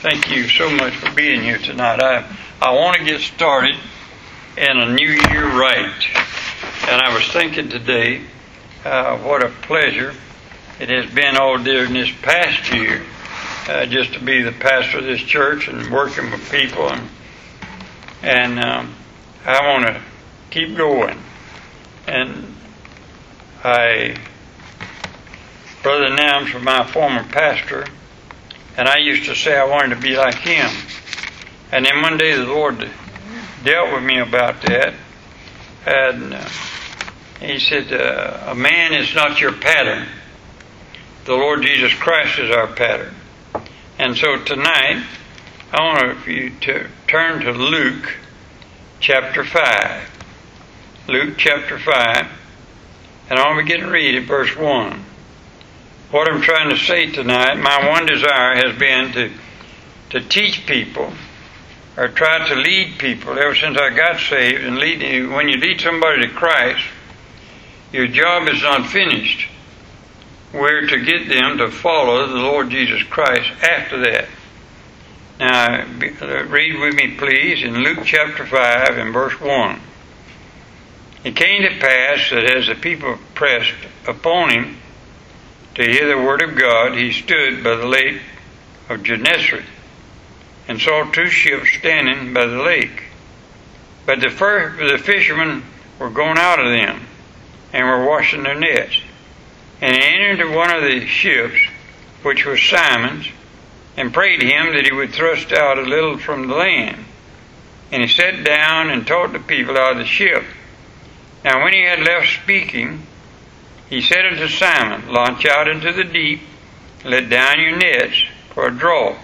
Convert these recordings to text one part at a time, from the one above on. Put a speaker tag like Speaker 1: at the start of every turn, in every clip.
Speaker 1: Thank you so much for being here tonight. I, I want to get started in a new year right. And I was thinking today uh, what a pleasure it has been all during this past year uh, just to be the pastor of this church and working with people. And, and um, I want to keep going. And I, Brother Nams was my former pastor and I used to say I wanted to be like him. And then one day the Lord dealt with me about that. And uh, He said, uh, A man is not your pattern. The Lord Jesus Christ is our pattern. And so tonight, I want you to turn to Luke chapter 5. Luke chapter 5. And I want to begin to read at verse 1 what I'm trying to say tonight, my one desire has been to to teach people or try to lead people ever since I got saved and lead when you lead somebody to Christ, your job is not finished. We're to get them to follow the Lord Jesus Christ after that. Now, uh, read with me, please, in Luke chapter 5 and verse 1. It came to pass that as the people pressed upon him to hear the word of God, he stood by the lake of Gennesaret and saw two ships standing by the lake. But the, fir- the fishermen were going out of them and were washing their nets. And he entered into one of the ships, which was Simon's, and prayed him that he would thrust out a little from the land. And he sat down and taught the people out of the ship. Now, when he had left speaking, he said unto Simon, Launch out into the deep, let down your nets for a draw.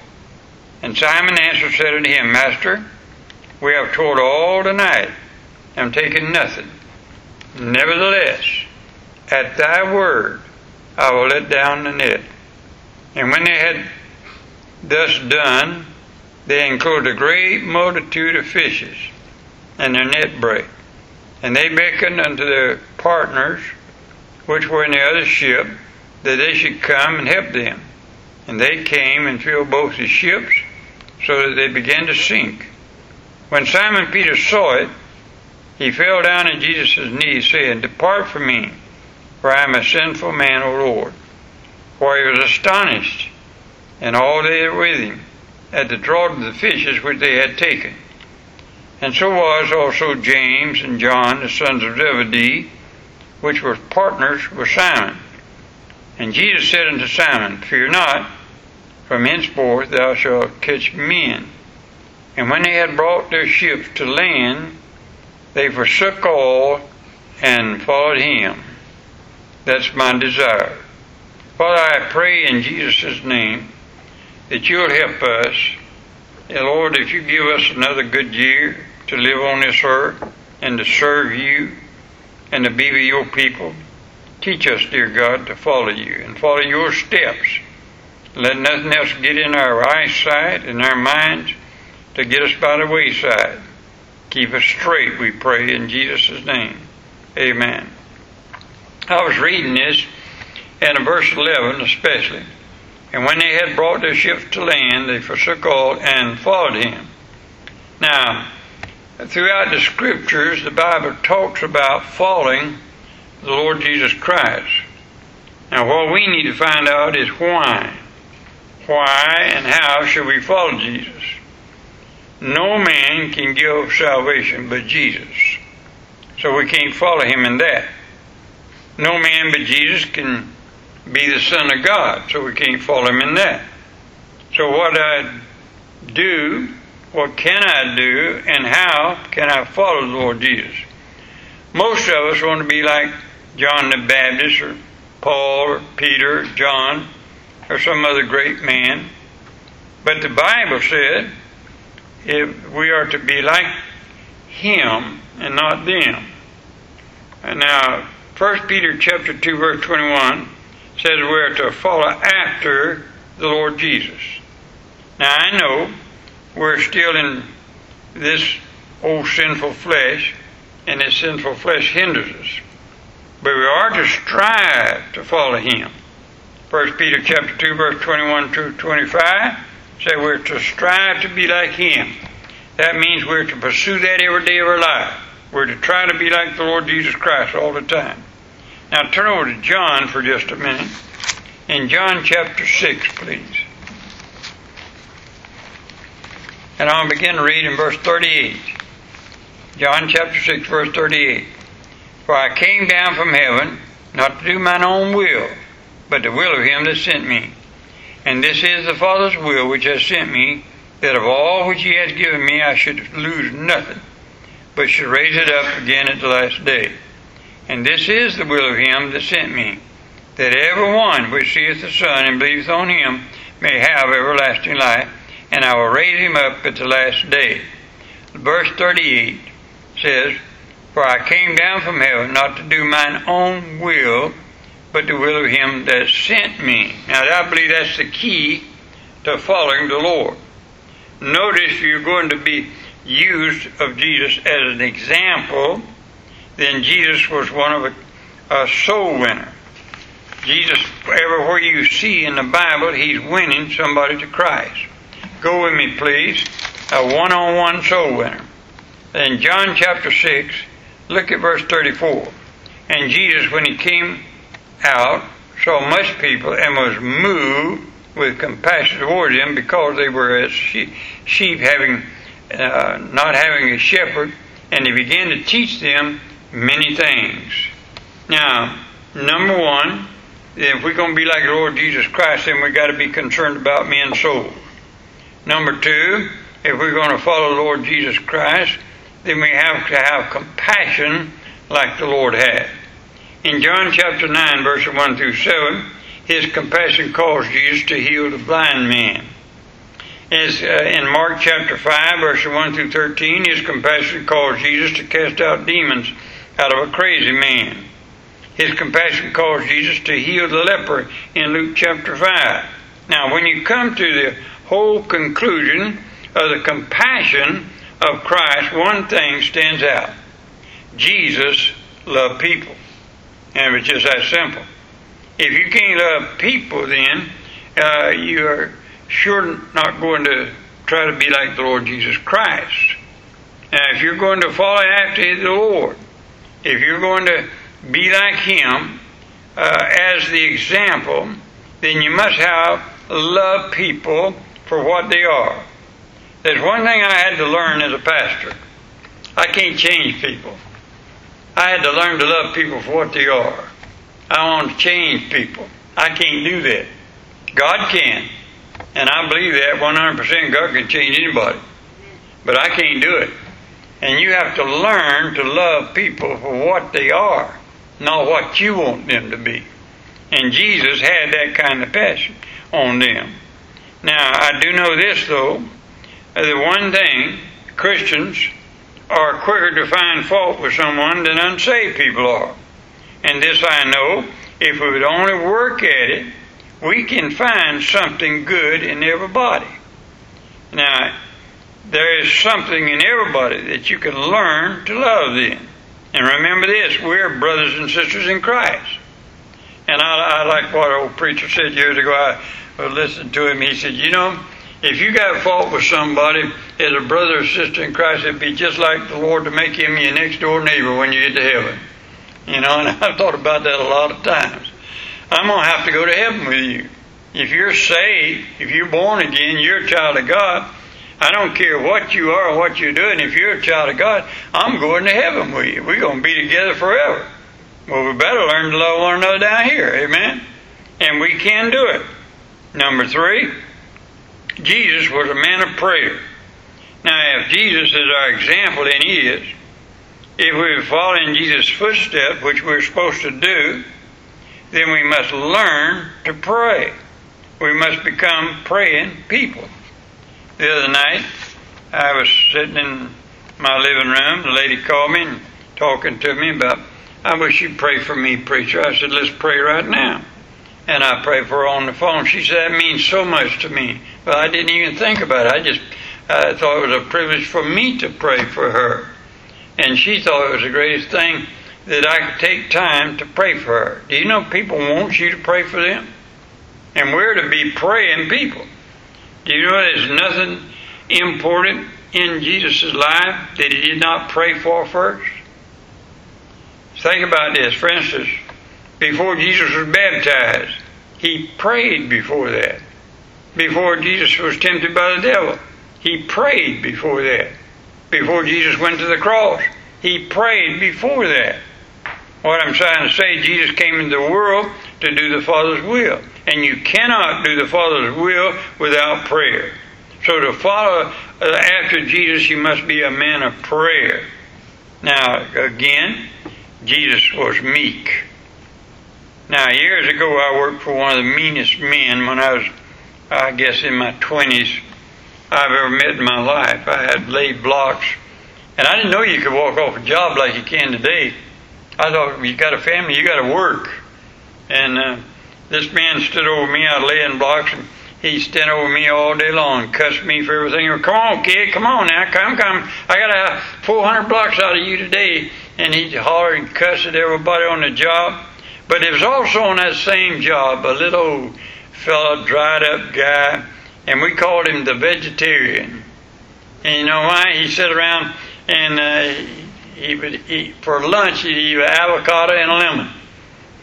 Speaker 1: And Simon answered, said unto him, Master, we have toiled all the night, and taken nothing. Nevertheless, at thy word I will let down the net. And when they had thus done, they included a great multitude of fishes, and their net brake. And they beckoned unto their partners which were in the other ship, that they should come and help them. And they came and filled both the ships, so that they began to sink. When Simon Peter saw it, he fell down at Jesus' knees, saying, Depart from me, for I am a sinful man, O Lord. For he was astonished, and all they were with him, at the draught of the fishes which they had taken. And so was also James and John, the sons of Zebedee, which were partners with Simon. And Jesus said unto Simon, Fear not, from henceforth thou shalt catch men. And when they had brought their ships to land, they forsook all and followed him. That's my desire. Father, I pray in Jesus' name that you'll help us. And Lord, if you give us another good year to live on this earth and to serve you, and to be with your people. Teach us, dear God, to follow you and follow your steps. Let nothing else get in our eyesight and our minds to get us by the wayside. Keep us straight, we pray, in Jesus' name. Amen. I was reading this and in verse 11 especially. And when they had brought their ships to land, they forsook all and followed him. Now, throughout the scriptures, the Bible talks about following the Lord Jesus Christ. Now, what we need to find out is why. Why and how should we follow Jesus? No man can give salvation but Jesus. So we can't follow him in that. No man but Jesus can be the Son of God, so we can't follow him in that. So what I do what can I do and how can I follow the Lord Jesus? Most of us want to be like John the Baptist or Paul or Peter, or John, or some other great man. But the Bible said if we are to be like him and not them. And now, 1 Peter chapter 2 verse 21 says we are to follow after the Lord Jesus. Now I know we're still in this old sinful flesh, and this sinful flesh hinders us. But we are to strive to follow Him. 1 Peter chapter 2, verse 21 to 25 Say we're to strive to be like Him. That means we're to pursue that every day of our life. We're to try to be like the Lord Jesus Christ all the time. Now turn over to John for just a minute. In John chapter 6, please. And I'll begin to read in verse 38. John chapter 6, verse 38. For I came down from heaven, not to do mine own will, but the will of him that sent me. And this is the Father's will which has sent me, that of all which he has given me I should lose nothing, but should raise it up again at the last day. And this is the will of him that sent me, that every one which seeth the Son and believeth on him may have everlasting life, and I will raise him up at the last day. Verse 38 says, For I came down from heaven not to do mine own will, but the will of him that sent me. Now, I believe that's the key to following the Lord. Notice you're going to be used of Jesus as an example, then Jesus was one of a, a soul winner. Jesus, everywhere you see in the Bible, he's winning somebody to Christ. Go with me, please. A one on one soul winner. In John chapter 6, look at verse 34. And Jesus, when he came out, saw much people and was moved with compassion toward them because they were as sheep, having uh, not having a shepherd, and he began to teach them many things. Now, number one, if we're going to be like Lord Jesus Christ, then we've got to be concerned about men's souls. Number two, if we're going to follow Lord Jesus Christ, then we have to have compassion like the Lord had. In John chapter 9, verses 1 through 7, his compassion caused Jesus to heal the blind man. As uh, in Mark chapter 5, verses 1 through 13, his compassion caused Jesus to cast out demons out of a crazy man. His compassion caused Jesus to heal the leper in Luke chapter 5. Now, when you come to the whole conclusion of the compassion of Christ, one thing stands out. Jesus loved people. And it was just that simple. If you can't love people, then uh, you're sure not going to try to be like the Lord Jesus Christ. Now, if you're going to follow after the Lord, if you're going to be like Him uh, as the example, then you must have love people for what they are. There's one thing I had to learn as a pastor. I can't change people. I had to learn to love people for what they are. I want to change people. I can't do that. God can. And I believe that 100% God can change anybody. But I can't do it. And you have to learn to love people for what they are, not what you want them to be. And Jesus had that kind of passion on them. Now, I do know this, though. The one thing, Christians are quicker to find fault with someone than unsaved people are. And this I know, if we would only work at it, we can find something good in everybody. Now, there is something in everybody that you can learn to love them. And remember this, we're brothers and sisters in Christ. And I, I like what old preacher said years ago. I listened to him. He said, You know, if you got fault with somebody as a brother or sister in Christ, it'd be just like the Lord to make him your next door neighbor when you get to heaven. You know, and I've thought about that a lot of times. I'm going to have to go to heaven with you. If you're saved, if you're born again, you're a child of God. I don't care what you are or what you're doing. If you're a child of God, I'm going to heaven with you. We're going to be together forever. Well, we better learn to love one another down here. Amen? And we can do it. Number three, Jesus was a man of prayer. Now, if Jesus is our example, and he is, if we follow in Jesus' footsteps, which we're supposed to do, then we must learn to pray. We must become praying people. The other night, I was sitting in my living room. The lady called me and talking to me about, I wish you'd pray for me, preacher. I said, let's pray right now. And I prayed for her on the phone. She said, that means so much to me. But I didn't even think about it. I just I thought it was a privilege for me to pray for her. And she thought it was the greatest thing that I could take time to pray for her. Do you know people want you to pray for them? And we're to be praying people. Do you know there's nothing important in Jesus' life that he did not pray for first? Think about this. For instance, before Jesus was baptized, he prayed before that. Before Jesus was tempted by the devil, he prayed before that. Before Jesus went to the cross, he prayed before that. What I'm trying to say, Jesus came into the world to do the Father's will. And you cannot do the Father's will without prayer. So to follow uh, after Jesus, you must be a man of prayer. Now, again, Jesus was meek. Now, years ago, I worked for one of the meanest men when I was, I guess, in my 20s I've ever met in my life. I had laid blocks, and I didn't know you could walk off a job like you can today. I thought, you got a family, you got to work. And uh, this man stood over me, I lay in blocks, and he stood over me all day long, cussed me for everything. Come on, kid, come on now, come, come. I got a 400 blocks out of you today. And he hollered and cussed at everybody on the job. But it was also on that same job a little fellow, dried up guy, and we called him the vegetarian. And you know why? He sat around and uh, he would eat for lunch. He'd eat avocado and a lemon.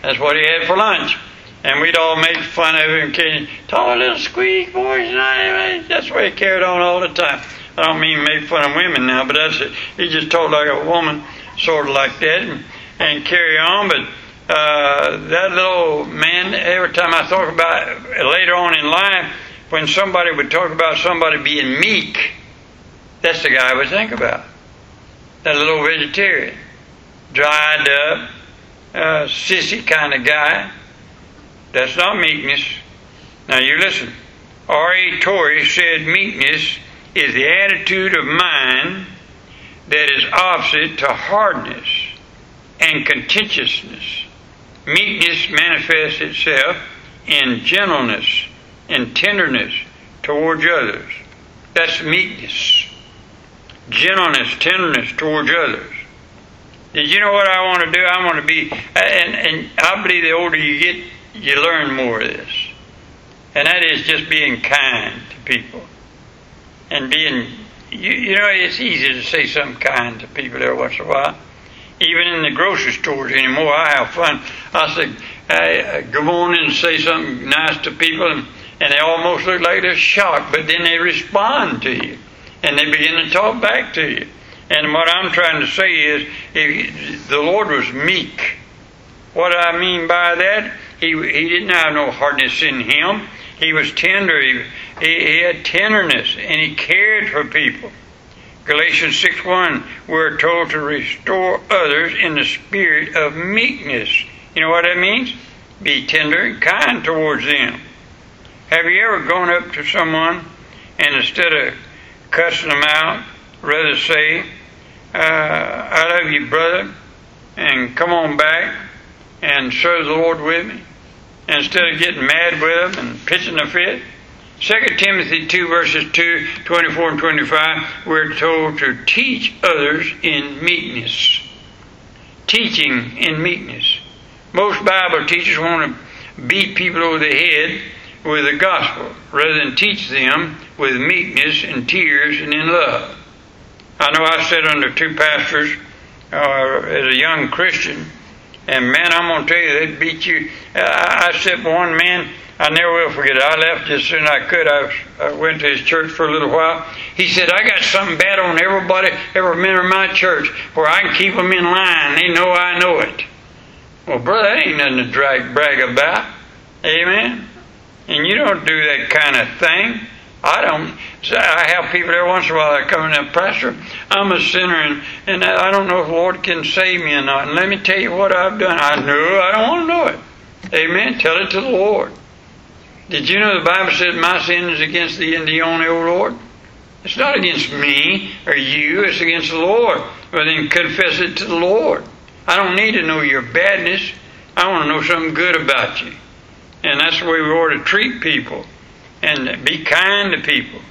Speaker 1: That's what he had for lunch. And we'd all make fun of him, kidding, tall little squeak boys. That's the way he carried on all the time. I don't mean make fun of women now, but that's it. He just talked like a woman, sort of like that, and, carry on. But uh, that little man, every time I talk about it, later on in life, when somebody would talk about somebody being meek, that's the guy I would think about. That little vegetarian, dried up, uh, sissy kind of guy. That's not meekness. Now you listen. R.A. Torrey said meekness is the attitude of mind that is opposite to hardness and contentiousness. Meekness manifests itself in gentleness and tenderness towards others. That's meekness. Gentleness, tenderness towards others. Did you know what I want to do? I want to be, and, and I believe the older you get, you learn more of this. And that is just being kind to people. And being, you, you know, it's easy to say something kind to people every once in a while. Even in the grocery stores anymore, I have fun. I say, hey, uh, good morning and say something nice to people, and, and they almost look like they're shocked, but then they respond to you. And they begin to talk back to you. And what I'm trying to say is, if the Lord was meek. What I mean by that, he, he didn't have no hardness in him. He was tender. He, he, he had tenderness, and he cared for people. Galatians 6 1, we're told to restore others in the spirit of meekness. You know what that means? Be tender and kind towards them. Have you ever gone up to someone and instead of cussing them out, rather say, uh, I love you, brother, and come on back and serve the Lord with me? Instead of getting mad with them and pitching a fit? 2 Timothy 2 verses 2, 24 and 25, we're told to teach others in meekness. Teaching in meekness. Most Bible teachers want to beat people over the head with the gospel rather than teach them with meekness and tears and in love. I know I sat under two pastors uh, as a young Christian, and man, I'm to tell you, they'd beat you. I, I sat one man, I never will forget it. I left as soon as I could. I, I went to his church for a little while. He said, I got something bad on everybody, every member of my church, where I can keep them in line. They know I know it. Well, brother, that ain't nothing to drag, brag about. Amen? And you don't do that kind of thing. I don't. I have people every once in a while that come in and Pastor, I'm a sinner and, and I don't know if the Lord can save me or not. And let me tell you what I've done. I know I don't want to know it. Amen. Tell it to the Lord. Did you know the Bible says my sin is against thee and thee only, O Lord? It's not against me or you, it's against the Lord. Well, then confess it to the Lord. I don't need to know your badness. I want to know something good about you. And that's the way we ought to treat people and be kind to people.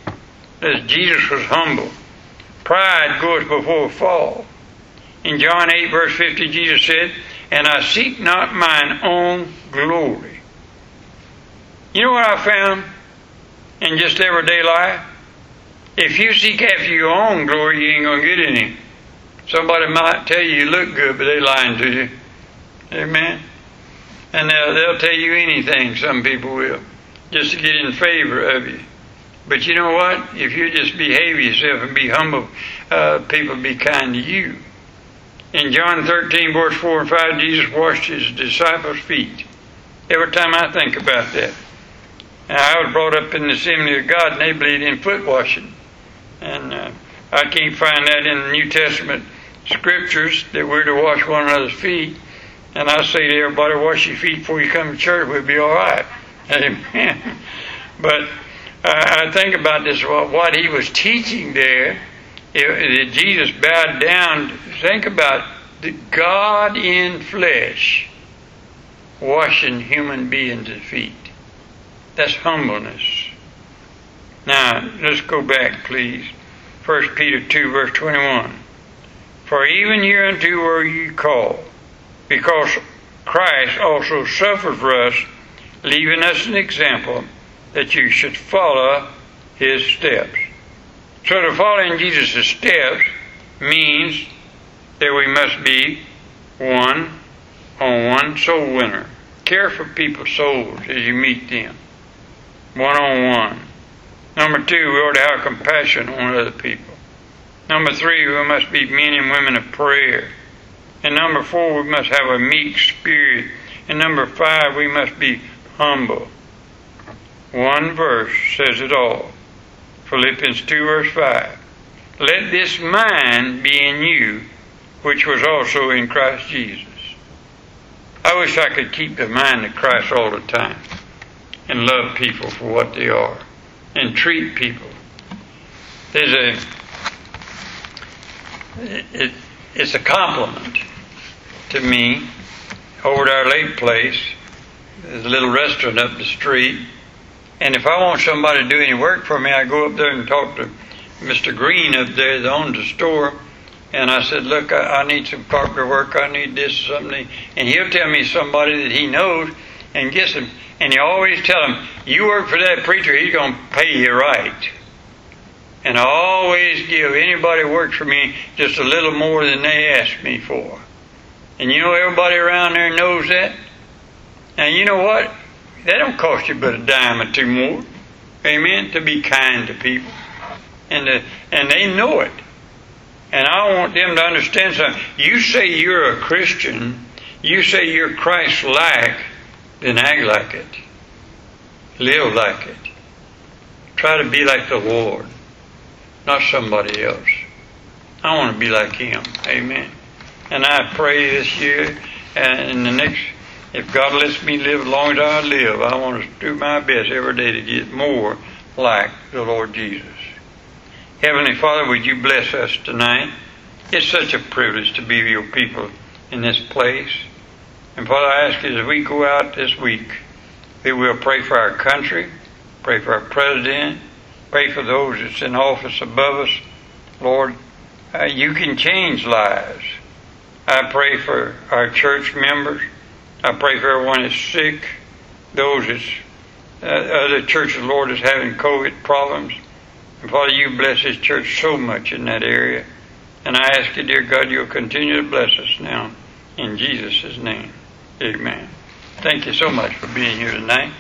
Speaker 1: As Jesus was humble. Pride goes before a fall. In John 8, verse 50, Jesus said, And I seek not mine own glory. You know what I found? in just everyday life? If you seek after your own glory, you ain't going to get any. Somebody might tell you you look good, but they lying to you. Amen. And they'll, they'll tell you anything, some people will, just to get in favor of you. But you know what? If you just behave yourself and be humble, uh, people be kind to you. In John 13, verse 4 and 5, Jesus washed his disciples' feet. Every time I think about that. Now, I was brought up in the Assembly of God, and they believed in foot washing. And uh, I can't find that in the New Testament scriptures that we're to wash one another's feet. And I say to everybody, wash your feet before you come to church. We'll be all right. Amen. But I think about this, what he was teaching there. Jesus bowed down, think about the God in flesh washing human beings' feet. That's humbleness. Now, let's go back, please. 1 Peter 2, verse 21. For even hereunto were you called, because Christ also suffered for us, leaving us an example that you should follow his steps. So to follow in Jesus' steps means that we must be one on one soul winner. Care for people's souls as you meet them. One on one. Number two, we ought to have compassion on other people. Number three, we must be men and women of prayer. And number four, we must have a meek spirit. And number five, we must be humble. One verse says it all. Philippians 2, verse 5. Let this mind be in you, which was also in Christ Jesus. I wish I could keep the mind of Christ all the time and love people for what they are and treat people. There's a it, it's a compliment to me over at our late place. There's a little restaurant up the street and if I want somebody to do any work for me, I go up there and talk to Mr. Green up there that owns the store. And I said, Look, I, I need some carpenter work. I need this something. And he'll tell me somebody that he knows and gets him. And he always tell him, You work for that preacher, he's going to pay you right. And I always give anybody works for me just a little more than they ask me for. And you know, everybody around there knows that. And you know what? That don't cost you but a dime or two more. Amen. To be kind to people, and to, and they know it. And I want them to understand something. You say you're a Christian, you say you're Christ-like, then act like it. Live like it. Try to be like the Lord, not somebody else. I want to be like Him. Amen. And I pray this year and in the next if God lets me live as long as I live, I want to do my best every day to get more like the Lord Jesus. Heavenly Father, would you bless us tonight? It's such a privilege to be your people in this place. And Father, I ask you as we go out this week, we will pray for our country, pray for our president, pray for those that's in office above us. Lord, uh, you can change lives. I pray for our church members. I pray for everyone that's sick, those that's uh, other churches, Lord, is having COVID problems. And Father, you bless this church so much in that area. And I ask you, dear God, you'll continue to bless us now. In Jesus' name, amen. Thank you so much for being here tonight.